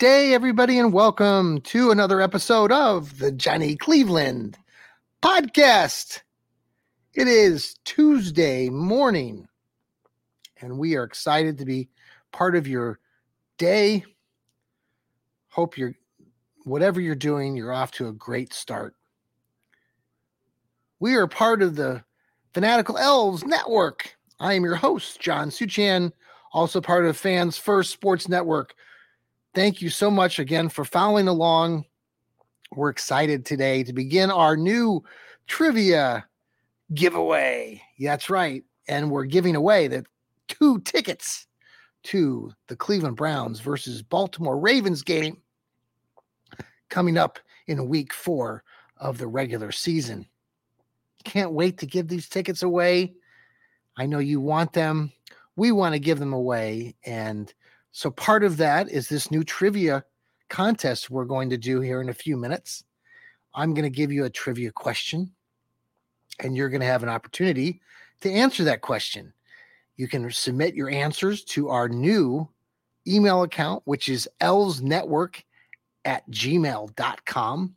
Day, everybody, and welcome to another episode of the Johnny Cleveland podcast. It is Tuesday morning, and we are excited to be part of your day. Hope you're, whatever you're doing, you're off to a great start. We are part of the Fanatical Elves Network. I am your host, John Suchan, also part of Fans First Sports Network thank you so much again for following along. We're excited today to begin our new trivia giveaway. That's right. And we're giving away the two tickets to the Cleveland Browns versus Baltimore Ravens game coming up in week four of the regular season. Can't wait to give these tickets away. I know you want them. We want to give them away. And so part of that is this new trivia contest we're going to do here in a few minutes. I'm going to give you a trivia question, and you're going to have an opportunity to answer that question. You can submit your answers to our new email account, which is elvesnetwork at gmail.com,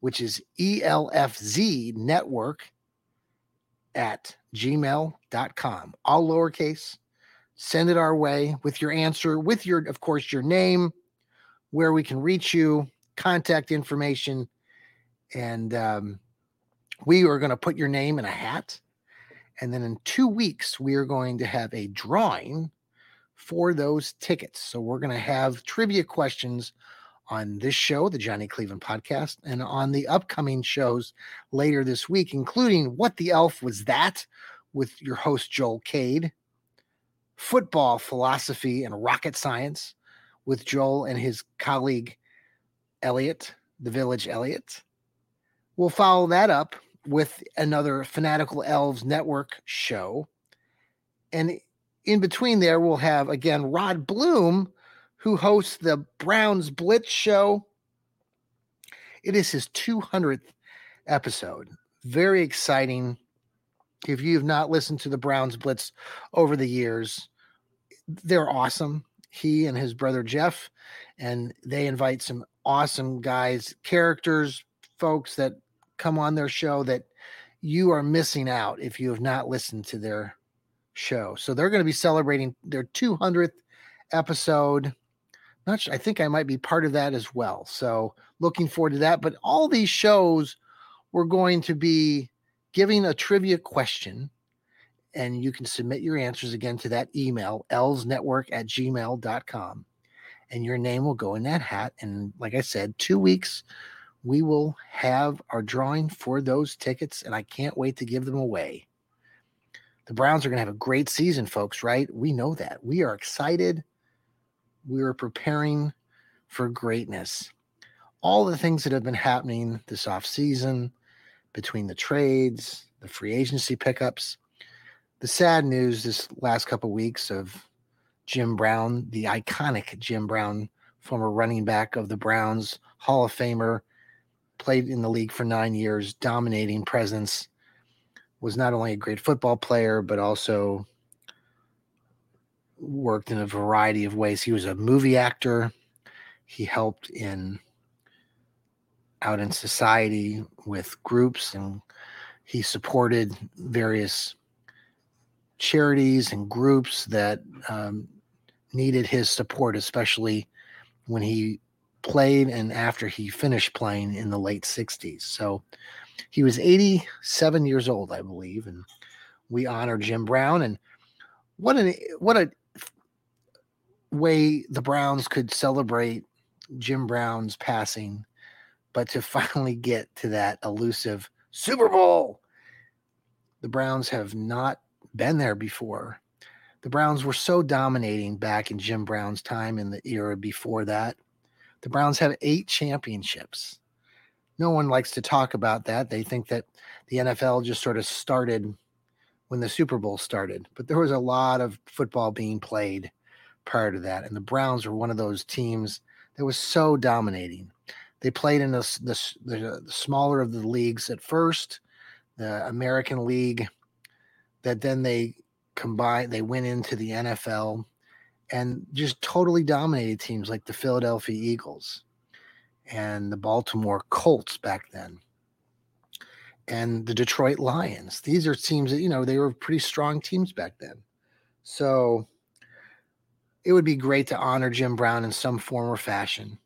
which is ELFZ network at gmail.com, all lowercase send it our way with your answer, with your, of course, your name, where we can reach you, contact information, and um, we are going to put your name in a hat. And then in two weeks, we are going to have a drawing for those tickets. So we're going to have trivia questions on this show, the Johnny Cleveland podcast, and on the upcoming shows later this week, including What the Elf Was That with your host, Joel Cade football philosophy and rocket science with Joel and his colleague Elliot, the Village Elliot. We'll follow that up with another Fanatical Elves Network show. And in between there, we'll have again Rod Bloom, who hosts the Browns Blitz show. It is his 200th episode. Very exciting. If you have not listened to the Browns Blitz over the years, they're awesome. he and his brother Jeff, and they invite some awesome guys, characters, folks that come on their show that you are missing out if you have not listened to their show. So they're going to be celebrating their 200th episode. Not sure, I think I might be part of that as well. So looking forward to that. But all these shows, we're going to be giving a trivia question. And you can submit your answers again to that email, elvesnetwork at gmail.com. And your name will go in that hat. And like I said, two weeks, we will have our drawing for those tickets. And I can't wait to give them away. The Browns are going to have a great season, folks, right? We know that. We are excited. We are preparing for greatness. All the things that have been happening this off season, between the trades, the free agency pickups, the sad news this last couple of weeks of Jim Brown, the iconic Jim Brown, former running back of the Browns, Hall of Famer, played in the league for nine years, dominating presence was not only a great football player, but also worked in a variety of ways. He was a movie actor. He helped in out in society with groups and he supported various charities and groups that um, needed his support, especially when he played and after he finished playing in the late 60s. So he was 87 years old, I believe, and we honor Jim Brown. And what an what a way the Browns could celebrate Jim Brown's passing, but to finally get to that elusive Super Bowl. The Browns have not been there before. The Browns were so dominating back in Jim Brown's time in the era before that. The Browns have eight championships no one likes to talk about that. They think that the NFL just sort of started when the Super Bowl started, but there was a lot of football being played prior to that. And the Browns were one of those teams that was so dominating. They played in the, the, the, smaller of the leagues at first, the American League, that then they combined, they went into the NFL and just totally dominated teams like the Philadelphia Eagles and the Baltimore Colts back then, and the Detroit Lions. These are teams that, you know, they were pretty strong teams back then. So it would be great to honor Jim Brown in some form or fashion.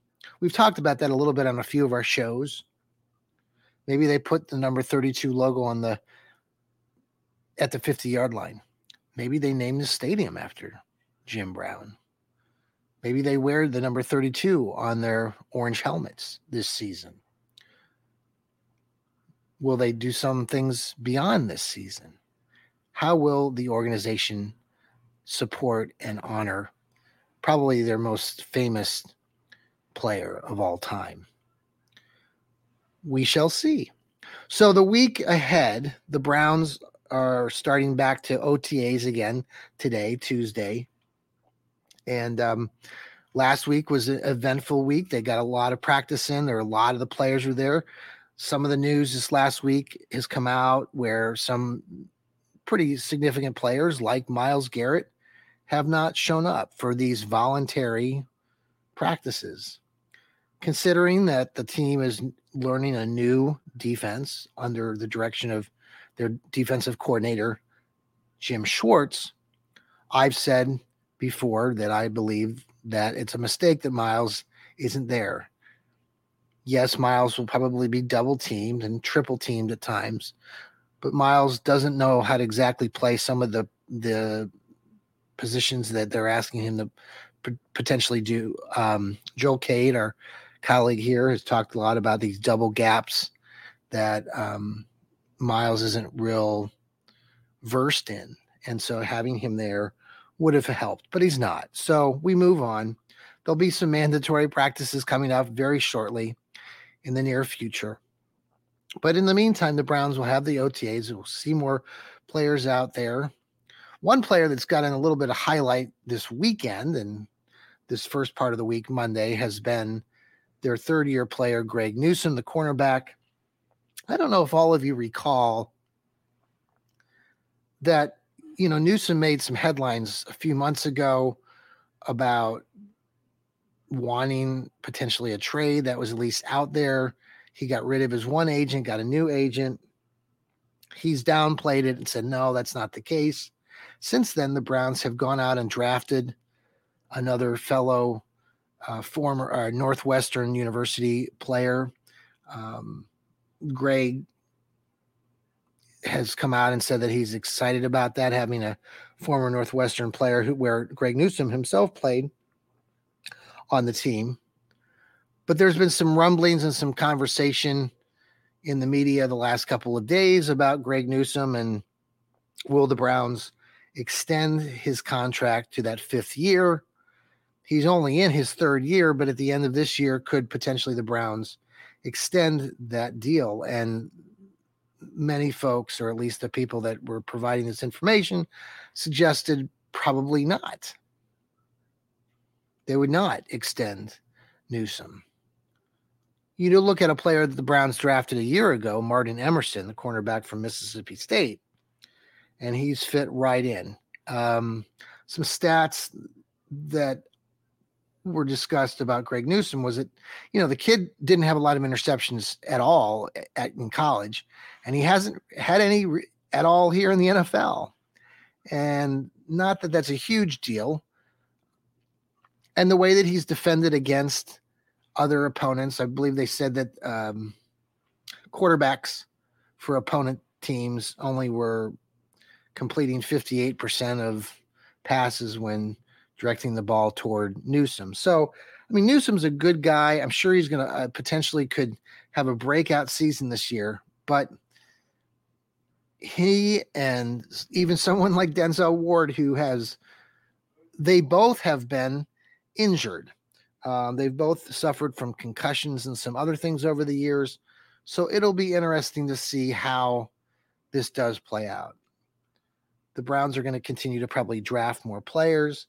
We've talked about that a little bit on a few of our shows. Maybe they put the number 32 logo on the at the 50 yard line. Maybe they name the stadium after Jim Brown. Maybe they wear the number 32 on their orange helmets this season. Will they do some things beyond this season? How will the organization support and honor probably their most famous player of all time? We shall see. So, the week ahead, the Browns are starting back to OTAs again today, Tuesday, and um, last week was an eventful week. They got a lot of practice in. There, a lot of the players were there. Some of the news this last week has come out where some pretty significant players like Myles Garrett have not shown up for these voluntary practices. Considering that the team is learning a new defense under the direction of their defensive coordinator, Jim Schwartz, I've said before that I believe that it's a mistake that Myles isn't there. Yes, Myles will probably be double teamed and triple teamed at times, but Myles doesn't know how to exactly play some of the the positions that they're asking him to p- potentially do. Um, Joel Cade, our colleague here, has talked a lot about these double gaps that um, Myles isn't real versed in, and so having him there would have helped, but he's not. So we move on. There'll be some mandatory practices coming up very shortly in the near future. But in the meantime, the Browns will have the OTAs. We'll see more players out there. One player that's gotten a little bit of highlight this weekend and this first part of the week, Monday, has been their third year player, Greg Newsome, the cornerback. I don't know if all of you recall that you know, Newsome made some headlines a few months ago about wanting potentially a trade that was at least out there. He got rid of his one agent, got a new agent. He's downplayed it and said, no, that's not the case. Since then, the Browns have gone out and drafted another fellow uh, former uh, Northwestern University player. Um, Greg has come out and said that he's excited about that, having a former Northwestern player who, where Greg Newsome himself played on the team. But there's been some rumblings and some conversation in the media the last couple of days about Greg Newsome and will the Browns extend his contract to that fifth year? He's only in his third year, but at the end of this year, could potentially the Browns extend that deal? And many folks, or at least the people that were providing this information, suggested probably not. They would not extend Newsome. You look at a player that the Browns drafted a year ago, Martin Emerson, the cornerback from Mississippi State, and he's fit right in. Um, some stats that were discussed about Greg Newsome was that, you know, the kid didn't have a lot of interceptions at all at, in college, and he hasn't had any re- at all here in the NFL. And not that that's a huge deal. And the way that he's defended against other opponents, I believe they said that um, quarterbacks for opponent teams only were completing 58% of passes when directing the ball toward Newsome. So, I mean, Newsome's a good guy. I'm sure he's going to uh, potentially could have a breakout season this year, but he and even someone like Denzel Ward, who has, they both have been injured. Um, they've both suffered from concussions and some other things over the years. So it'll be interesting to see how this does play out. The Browns are going to continue to probably draft more players.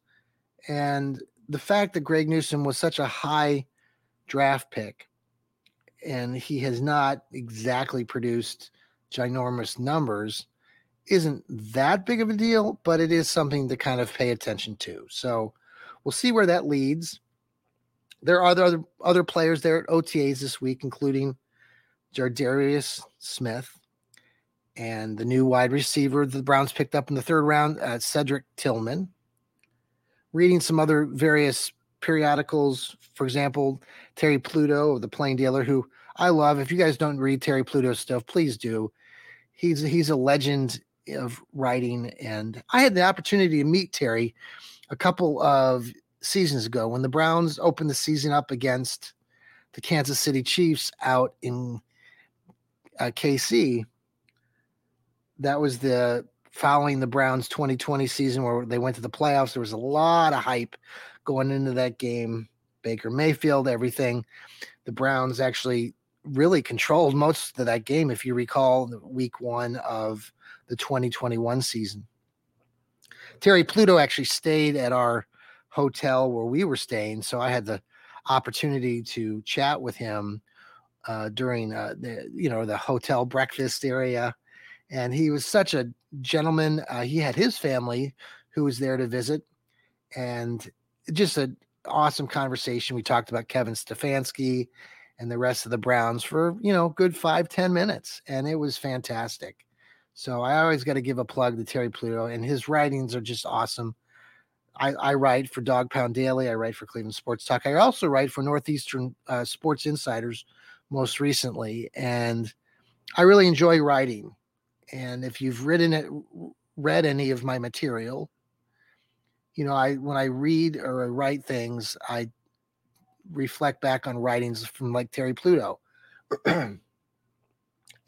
And the fact that Greg Newsome was such a high draft pick and he has not exactly produced ginormous numbers isn't that big of a deal, but it is something to kind of pay attention to. So we'll see where that leads. There are other other players there at OTAs this week, including Za'Darius Smith and the new wide receiver the Browns picked up in the third round, uh, Cedric Tillman reading some other various periodicals, for example, Terry Pluto, of the Plain Dealer, who I love. If you guys don't read Terry Pluto's stuff, please do. He's he's a legend of writing, and I had the opportunity to meet Terry a couple of seasons ago when the Browns opened the season up against the Kansas City Chiefs out in uh, KC. That was the following the Browns 2020 season where they went to the playoffs. There was a lot of hype going into that game. Baker Mayfield, everything. The Browns actually really controlled most of that game, if you recall, week one of the 2021 season. Terry Pluto actually stayed at our hotel where we were staying, so I had the opportunity to chat with him uh, during uh, the you know the hotel breakfast area and he was such a gentleman. Uh, he had his family who was there to visit, and just an awesome conversation. We talked about Kevin Stefanski and the rest of the Browns for you know good five ten minutes, and it was fantastic. So I always got to give a plug to Terry Pluto, and his writings are just awesome. I, I, write for Dawg Pound Daily. I write for Cleveland Sports Talk. I also write for Northeastern uh, Sports Insiders most recently, and I really enjoy writing. And if you've written it, read any of my material, you know, I when I read or I write things, I reflect back on writings from like Terry Pluto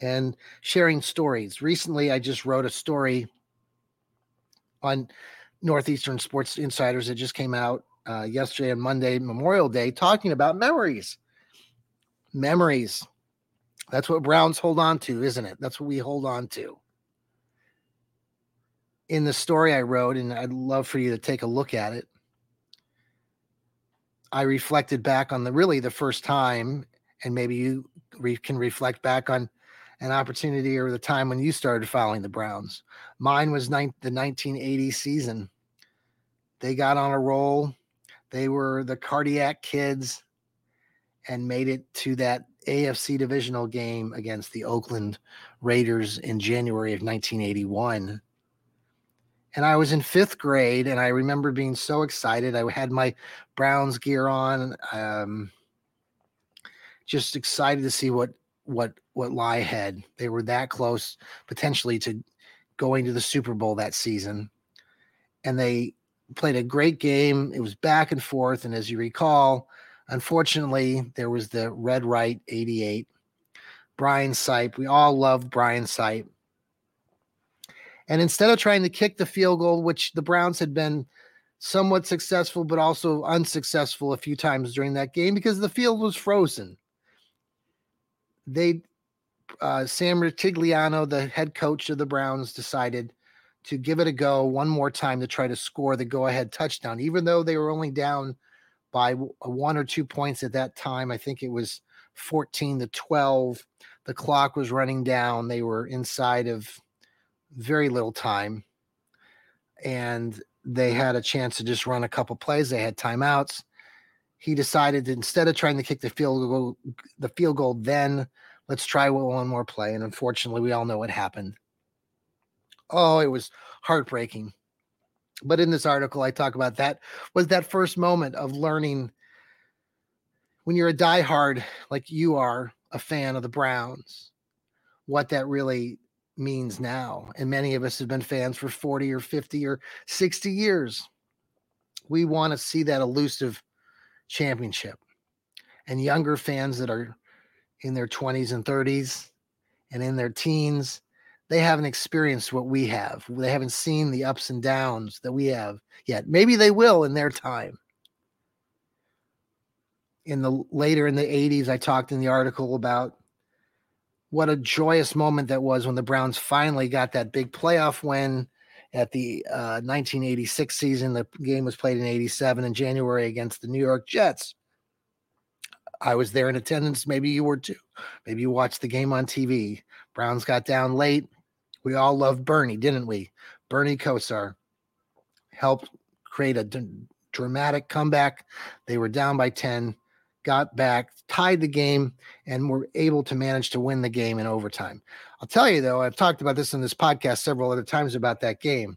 and sharing stories. Recently, I just wrote a story on Northeastern Sports Insiders that just came out uh, yesterday and Monday, Memorial Day, talking about memories. Memories. That's what Browns hold on to, isn't it? That's what we hold on to. In the story I wrote, and I'd love for you to take a look at it, I reflected back on the really the first time, and maybe you re- can reflect back on an opportunity or the time when you started following the Browns. Mine was the 1980 season. They got on a roll. They were the cardiac kids and made it to that AFC divisional game against the Oakland Raiders in January of 1981. And I was in fifth grade, and I remember being so excited. I had my Browns gear on, um, just excited to see what what what lie ahead. They were that close, potentially, to going to the Super Bowl that season, and they played a great game. It was back and forth, and as you recall, unfortunately, there was the red right 88. Brian Sipe. We all loved Brian Sipe. And instead of trying to kick the field goal, which the Browns had been somewhat successful, but also unsuccessful a few times during that game because the field was frozen, they, uh, Sam Rutigliano, the head coach of the Browns, decided to give it a go one more time to try to score the go ahead touchdown, even though they were only down by uh, one or two points at that time. I think it was 14 to 12. The clock was running down. They were inside of very little time. And they mm-hmm. had a chance to just run a couple plays. They had timeouts. He decided instead of trying to kick the field goal, the field goal, then let's try one more play. And unfortunately, we all know what happened. Oh, it was heartbreaking. But in this article, I talk about that was that first moment of learning when you're a diehard like you are, a fan of the Browns, what that really means now. And many of us have been fans for 40 or 50 or 60 years. We want to see that elusive championship. And younger fans that are in their 20s and 30s and in their teens, they haven't experienced what we have. They haven't seen the ups and downs that we have yet. Maybe they will in their time. In the later in the 80s, I talked in the article about what a joyous moment that was when the Browns finally got that big playoff win at the uh, 1986 season. The game was played in 87 in January against the New York Jets. I was there in attendance. Maybe you were too. Maybe you watched the game on TV. Browns got down late. We all loved Bernie, didn't we? Bernie Kosar helped create a d- dramatic comeback. They were down by 10 got back, tied the game, and were able to manage to win the game in overtime. I'll tell you though, I've talked about this in this podcast several other times about that game.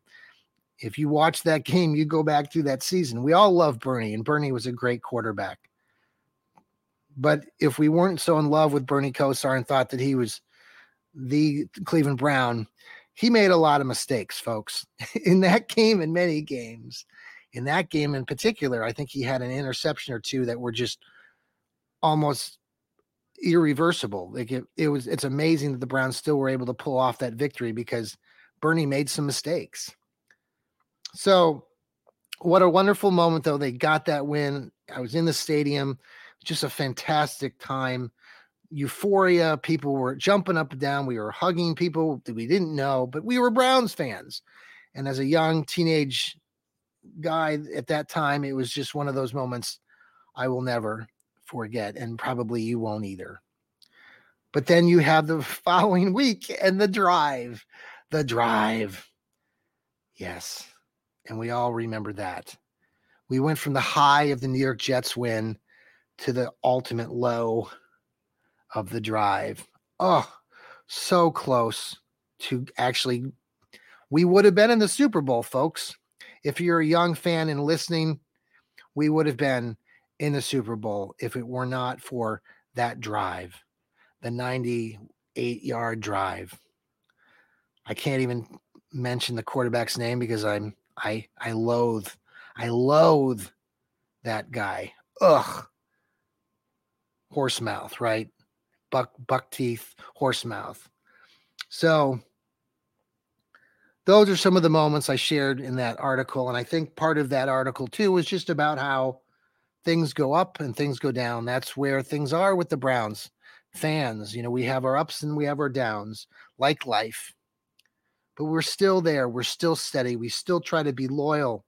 If you watch that game, you go back through that season. We all love Bernie, and Bernie was a great quarterback. But if we weren't so in love with Bernie Kosar and thought that he was the Cleveland Brown, he made a lot of mistakes, folks, in that game and many games. In that game in particular, I think he had an interception or two that were just almost irreversible. Like it, it was it's amazing that the Browns still were able to pull off that victory because Bernie made some mistakes. So what a wonderful moment though. They got that win. I was in the stadium, just a fantastic time. Euphoria, people were jumping up and down. We were hugging people that we didn't know, but we were Browns fans. And as a young teenage guy at that time, it was just one of those moments I will never forget, and probably you won't either. But then you have the following week and the drive, the drive. Yes. And we all remember that. We went from the high of the New York Jets win to the ultimate low of the drive. Oh, so close to actually. We would have been in the Super Bowl, folks. If you're a young fan and listening, we would have been in the Super Bowl if it were not for that drive, the 98 yard drive. I can't even mention the quarterback's name because I'm I I loathe I loathe that guy. Ugh. Horse mouth, right? Buck buck teeth, horse mouth. So those are some of the moments I shared in that article. And I think part of that article too was just about how things go up and things go down. That's where things are with the Browns fans. You know, we have our ups and we have our downs, like life. But we're still there. We're still steady. We still try to be loyal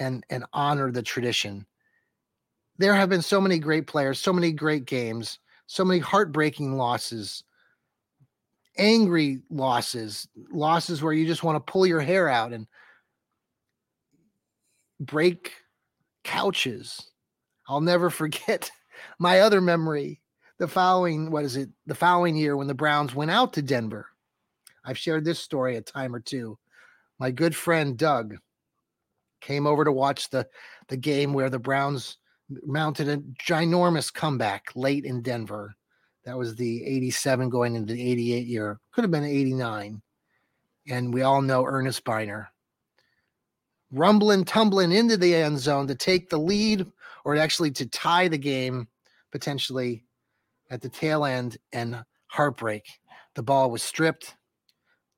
and and honor the tradition. There have been so many great players, so many great games, so many heartbreaking losses, angry losses, losses where you just want to pull your hair out and break couches. I'll never forget my other memory. The following, what is it? The following year when the Browns went out to Denver. I've shared this story a time or two. My good friend Doug came over to watch the the game where the Browns mounted a ginormous comeback late in Denver. That was the 87 going into the 88 year. Could have been 89. And we all know Ernest Byner rumbling, tumbling into the end zone to take the lead or actually to tie the game potentially at the tail end and heartbreak. The ball was stripped.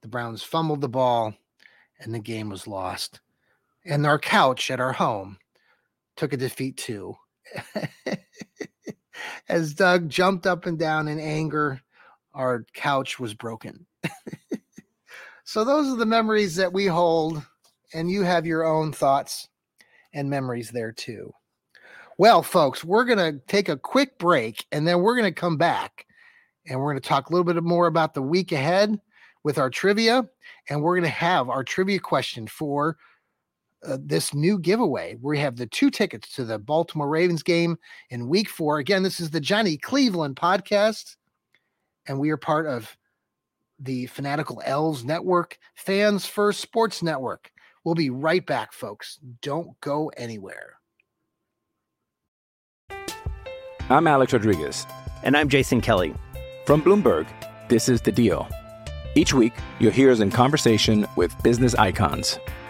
The Browns fumbled the ball and the game was lost. And our couch at our home took a defeat too. As Doug jumped up and down in anger, our couch was broken. so, those are the memories that we hold and you have your own thoughts and memories there too. Well, folks, we're going to take a quick break and then we're going to come back and we're going to talk a little bit more about the week ahead with our trivia. And we're going to have our trivia question for uh, this new giveaway. We have the two tickets to the Baltimore Ravens game in week four. Again, this is the Johnny Cleveland podcast, and we are part of the Fanatical Elves Network, Fans First Sports Network. We'll be right back, folks. Don't go anywhere. I'm Alex Rodriguez. And I'm Jason Kelly. From Bloomberg, this is The Deal. Each week, you'll hear us in conversation with business icons.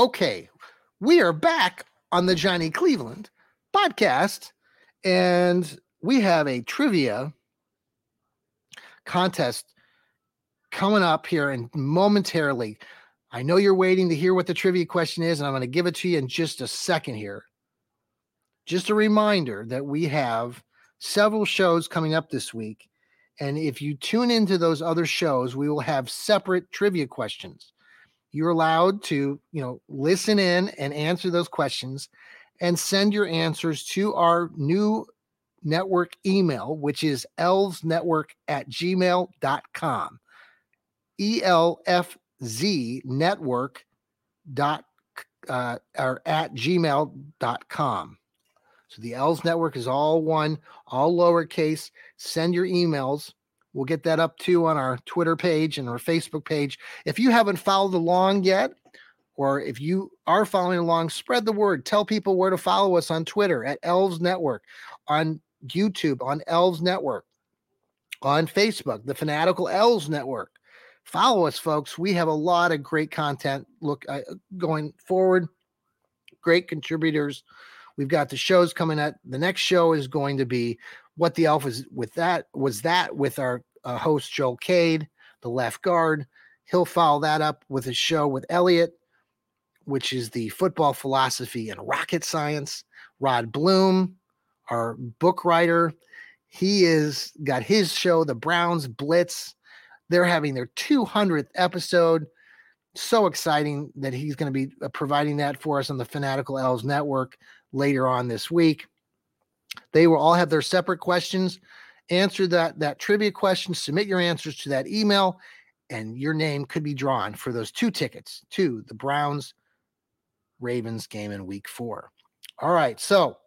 Okay, we are back on the Johnny Cleveland podcast, and we have a trivia contest coming up here and momentarily. I know you're waiting to hear what the trivia question is, and I'm going to give it to you in just a second here. Just a reminder that we have several shows coming up this week. And if you tune into those other shows, we will have separate trivia questions you're allowed to you know listen in and answer those questions and send your answers to our new network email which is elvesnetwork at gmail.com elfz network dot uh, or at gmail.com so the elves network is all one all lowercase. Send your emails We'll get that up too on our Twitter page and our Facebook page. If you haven't followed along yet, or if you are following along, spread the word. Tell people where to follow us on Twitter at Elves Network, on YouTube, on Elves Network, on Facebook, the Fanatical Elves Network. Follow us, folks. We have a lot of great content look uh, going forward. Great contributors. We've got the shows coming up. The next show is going to be what the elf is with that was that with our uh, host Joel Cade, the left guard. He'll follow that up with a show with Elliot, which is the football philosophy and rocket science. Rod Bloom, our book writer, he is got his show, The Browns Blitz. They're having their 200th episode. So exciting that he's going to be uh, providing that for us on the Fanatical Elves Network later on this week. They will all have their separate questions answer that that trivia question, submit your answers to that email, and your name could be drawn for those two tickets to the Browns Ravens game in week four. All right, so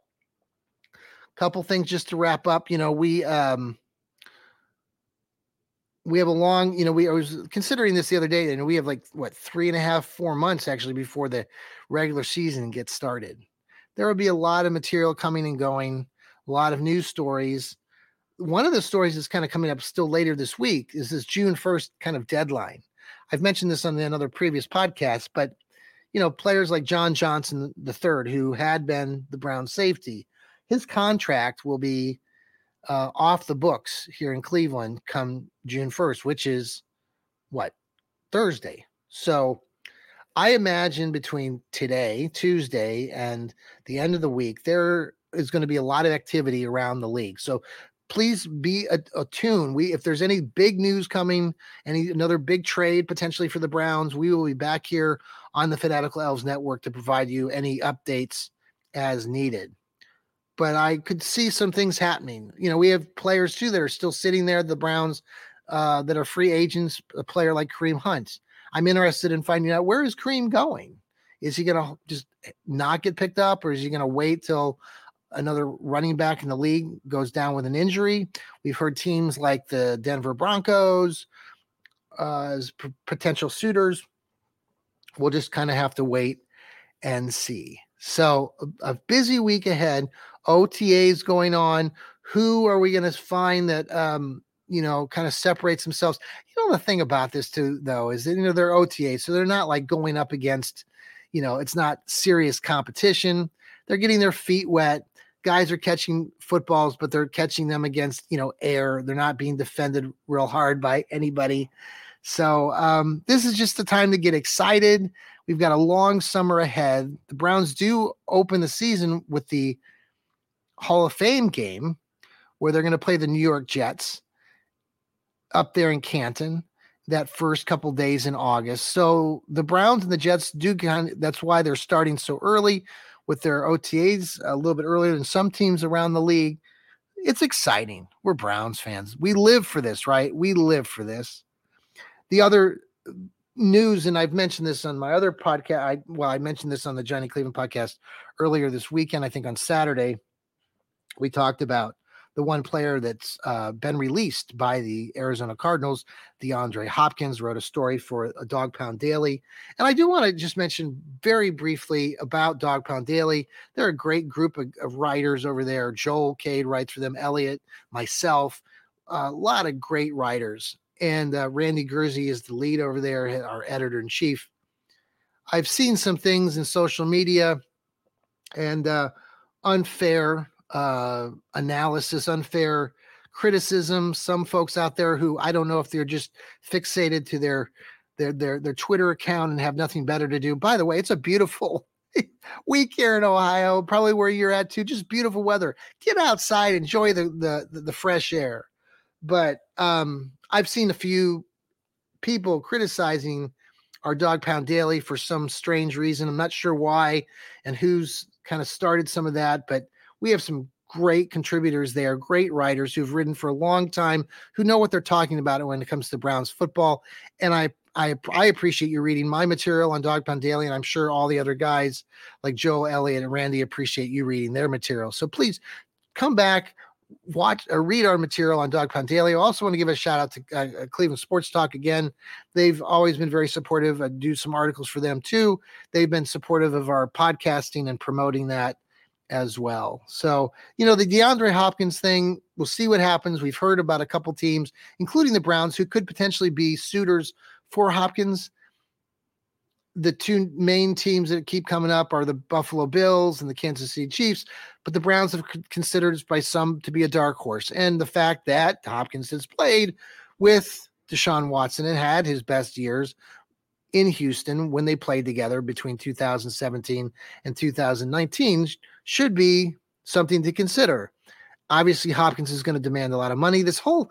a couple things just to wrap up. You know, we um we have a long, you know, we I was considering this the other day, and we have like what three and a half, four months actually before the regular season gets started. There will be a lot of material coming and going, a lot of news stories. One of the stories that's kind of coming up still later this week is this June 1st kind of deadline. I've mentioned this on another previous podcast, but you know, players like John Johnson III, who had been the Brown safety, his contract will be uh, off the books here in Cleveland come June 1st, which is what Thursday. So I imagine between today, Tuesday, and the end of the week, there is going to be a lot of activity around the league. So please be attuned. We, if there's any big news coming, any another big trade potentially for the Browns, we will be back here on the Fanatical Elves Network to provide you any updates as needed but I could see some things happening. You know, we have players too that are still sitting there, the Browns, uh, that are free agents, a player like Kareem Hunt. I'm interested in finding out where is Kareem going? Is he going to just not get picked up or is he going to wait till another running back in the league goes down with an injury? We've heard teams like the Denver Broncos uh, as p- potential suitors. We'll just kind of have to wait and see. So, a, a busy week ahead. OTAs going on. Who are we going to find that um, you know kind of separates themselves? You know the thing about this too, though, is that you know they're OTAs, so they're not like going up against, you know, it's not serious competition. They're getting their feet wet. Guys are catching footballs, but they're catching them against you know air. They're not being defended real hard by anybody. So um, this is just the time to get excited. We've got a long summer ahead. The Browns do open the season with the Hall of Fame game where they're going to play the New York Jets up there in Canton that first couple days in August. So the Browns and the Jets do kind of, that's why they're starting so early with their OTAs a little bit earlier than some teams around the league. It's exciting. We're Browns fans. We live for this, right? We live for this. The other news, and I've mentioned this on my other podcast. I well, I mentioned this on the Johnny Cleveland podcast earlier this weekend, I think on Saturday we talked about the one player that's uh, been released by the Arizona Cardinals, DeAndre Hopkins, wrote a story for a Dawg Pound Daily. And I do want to just mention very briefly about Dawg Pound Daily. They're a great group of, of writers over there. Joel Cade writes for them, Elliot, myself, a lot of great writers. And uh, Randy Gurzi is the lead over there, our editor in chief. I've seen some things in social media and uh, unfair uh, analysis, unfair criticism. Some folks out there who I don't know if they're just fixated to their their their their Twitter account and have nothing better to do. By the way, it's a beautiful week here in Ohio, probably where you're at too. Just beautiful weather. Get outside, enjoy the the the fresh air. But um, I've seen a few people criticizing our Dawg Pound Daily for some strange reason. I'm not sure why and who's kind of started some of that, but we have some great contributors there, great writers who've written for a long time, who know what they're talking about when it comes to Browns football. And I I, I appreciate you reading my material on Dawg Pound Daily, and I'm sure all the other guys like Joe Elliott and Randy appreciate you reading their material. So please come back, watch or read our material on Dawg Pound Daily. I also want to give a shout out to uh, uh, Cleveland Sports Talk again. They've always been very supportive. I do some articles for them too. They've been supportive of our podcasting and promoting that as well. So, you know, the DeAndre Hopkins thing, we'll see what happens. We've heard about a couple teams, including the Browns, who could potentially be suitors for Hopkins. The two main teams that keep coming up are the Buffalo Bills and the Kansas City Chiefs, but the Browns have considered by some to be a dark horse. And the fact that Hopkins has played with Deshaun Watson and had his best years in Houston when they played together between 2017 and 2019 should be something to consider. Obviously, Hopkins is going to demand a lot of money. This whole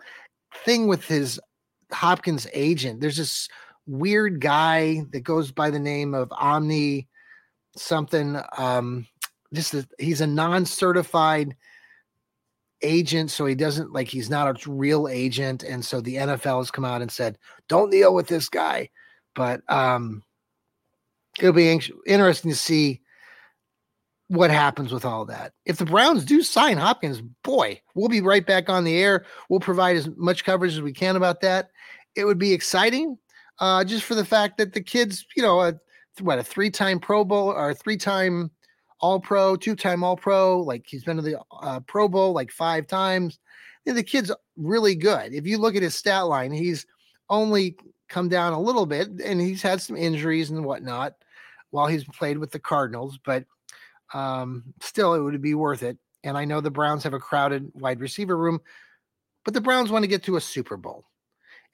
thing with his Hopkins agent, there's this weird guy that goes by the name of Omni something. Um, just a, he's a non-certified agent, so he doesn't like he's not a real agent, and so the NFL has come out and said, "Don't deal with this guy." But um, it'll be interesting to see what happens with all that. If the Browns do sign Hopkins, boy, we'll be right back on the air. We'll provide as much coverage as we can about that. It would be exciting, uh, just for the fact that the kids, you know, a, what a three-time Pro Bowl or three-time All Pro, two-time All Pro, like he's been to the uh, Pro Bowl like five times. The kid's really good. If you look at his stat line, he's only come down a little bit, and he's had some injuries and whatnot while he's played with the Cardinals, but um, still, it would be worth it. And I know the Browns have a crowded wide receiver room, but the Browns want to get to a Super Bowl.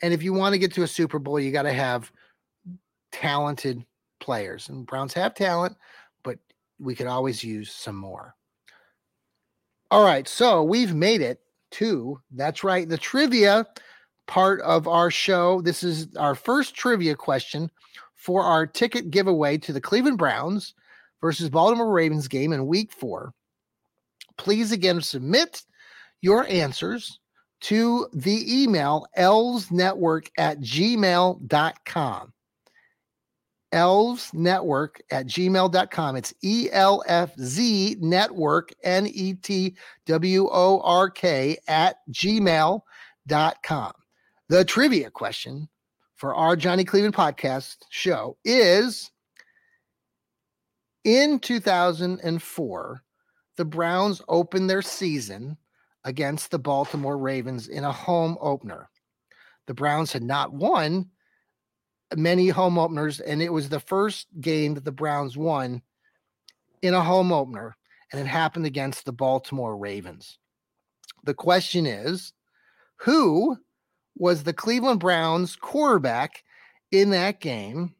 And if you want to get to a Super Bowl, you got to have talented players. And Browns have talent, but we could always use some more. All right. So we've made it to, that's right, the trivia part of our show. This is our first trivia question for our ticket giveaway to the Cleveland Browns versus Baltimore Ravens game in week four. Please again submit your answers to the email elvesnetwork at gmail.com. Elvesnetwork at gmail.com. It's E L F Z network, N E T W O R K, at gmail.com. The trivia question for our Johnny Cleveland podcast show is in 2004, the Browns opened their season against the Baltimore Ravens in a home opener. The Browns had not won many home openers, and it was the first game that the Browns won in a home opener, and it happened against the Baltimore Ravens. The question is who was the Cleveland Browns quarterback in that game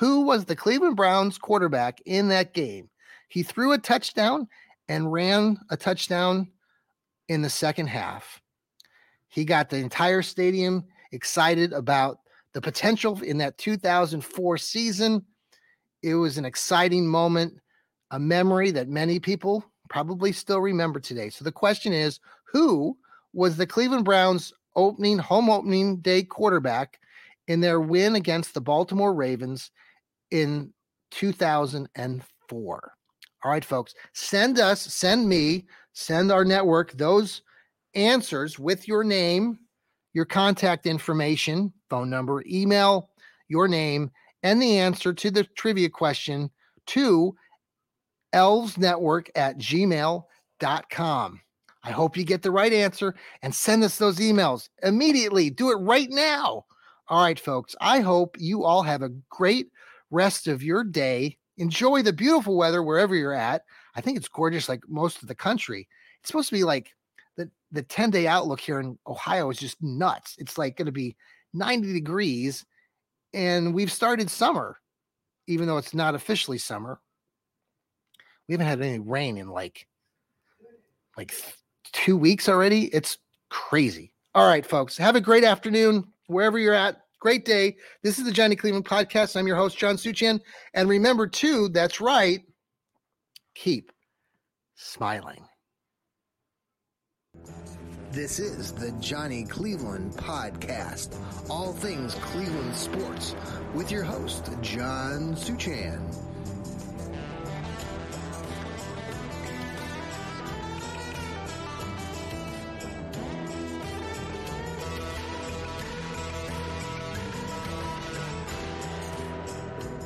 who was the Cleveland Browns quarterback in that game. He threw a touchdown and ran a touchdown in the second half. He got the entire stadium excited about the potential in that 2004 season. It was an exciting moment, a memory that many people probably still remember today. So the question is who was the Cleveland Browns opening home opening day quarterback in their win against the Baltimore Ravens in 2004. All right, folks, send us, send me, send our network those answers with your name, your contact information, phone number, email, your name, and the answer to the trivia question to elvesnetwork at gmail.com. I hope you get the right answer and send us those emails immediately. Do it right now. All right, folks. I hope you all have a great rest of your day. Enjoy the beautiful weather wherever you're at. I think it's gorgeous, like most of the country. It's supposed to be like the the 10 day outlook here in Ohio is just nuts. It's like going to be 90 degrees, and we've started summer, even though it's not officially summer. We haven't had any rain in like like two weeks already. It's crazy. All right, folks, have a great afternoon wherever you're at. Great day. This is the Johnny Cleveland podcast. I'm your host, John Suchan. And remember, too, that's right, keep smiling. This is the Johnny Cleveland podcast. All things Cleveland sports with your host, John Suchan.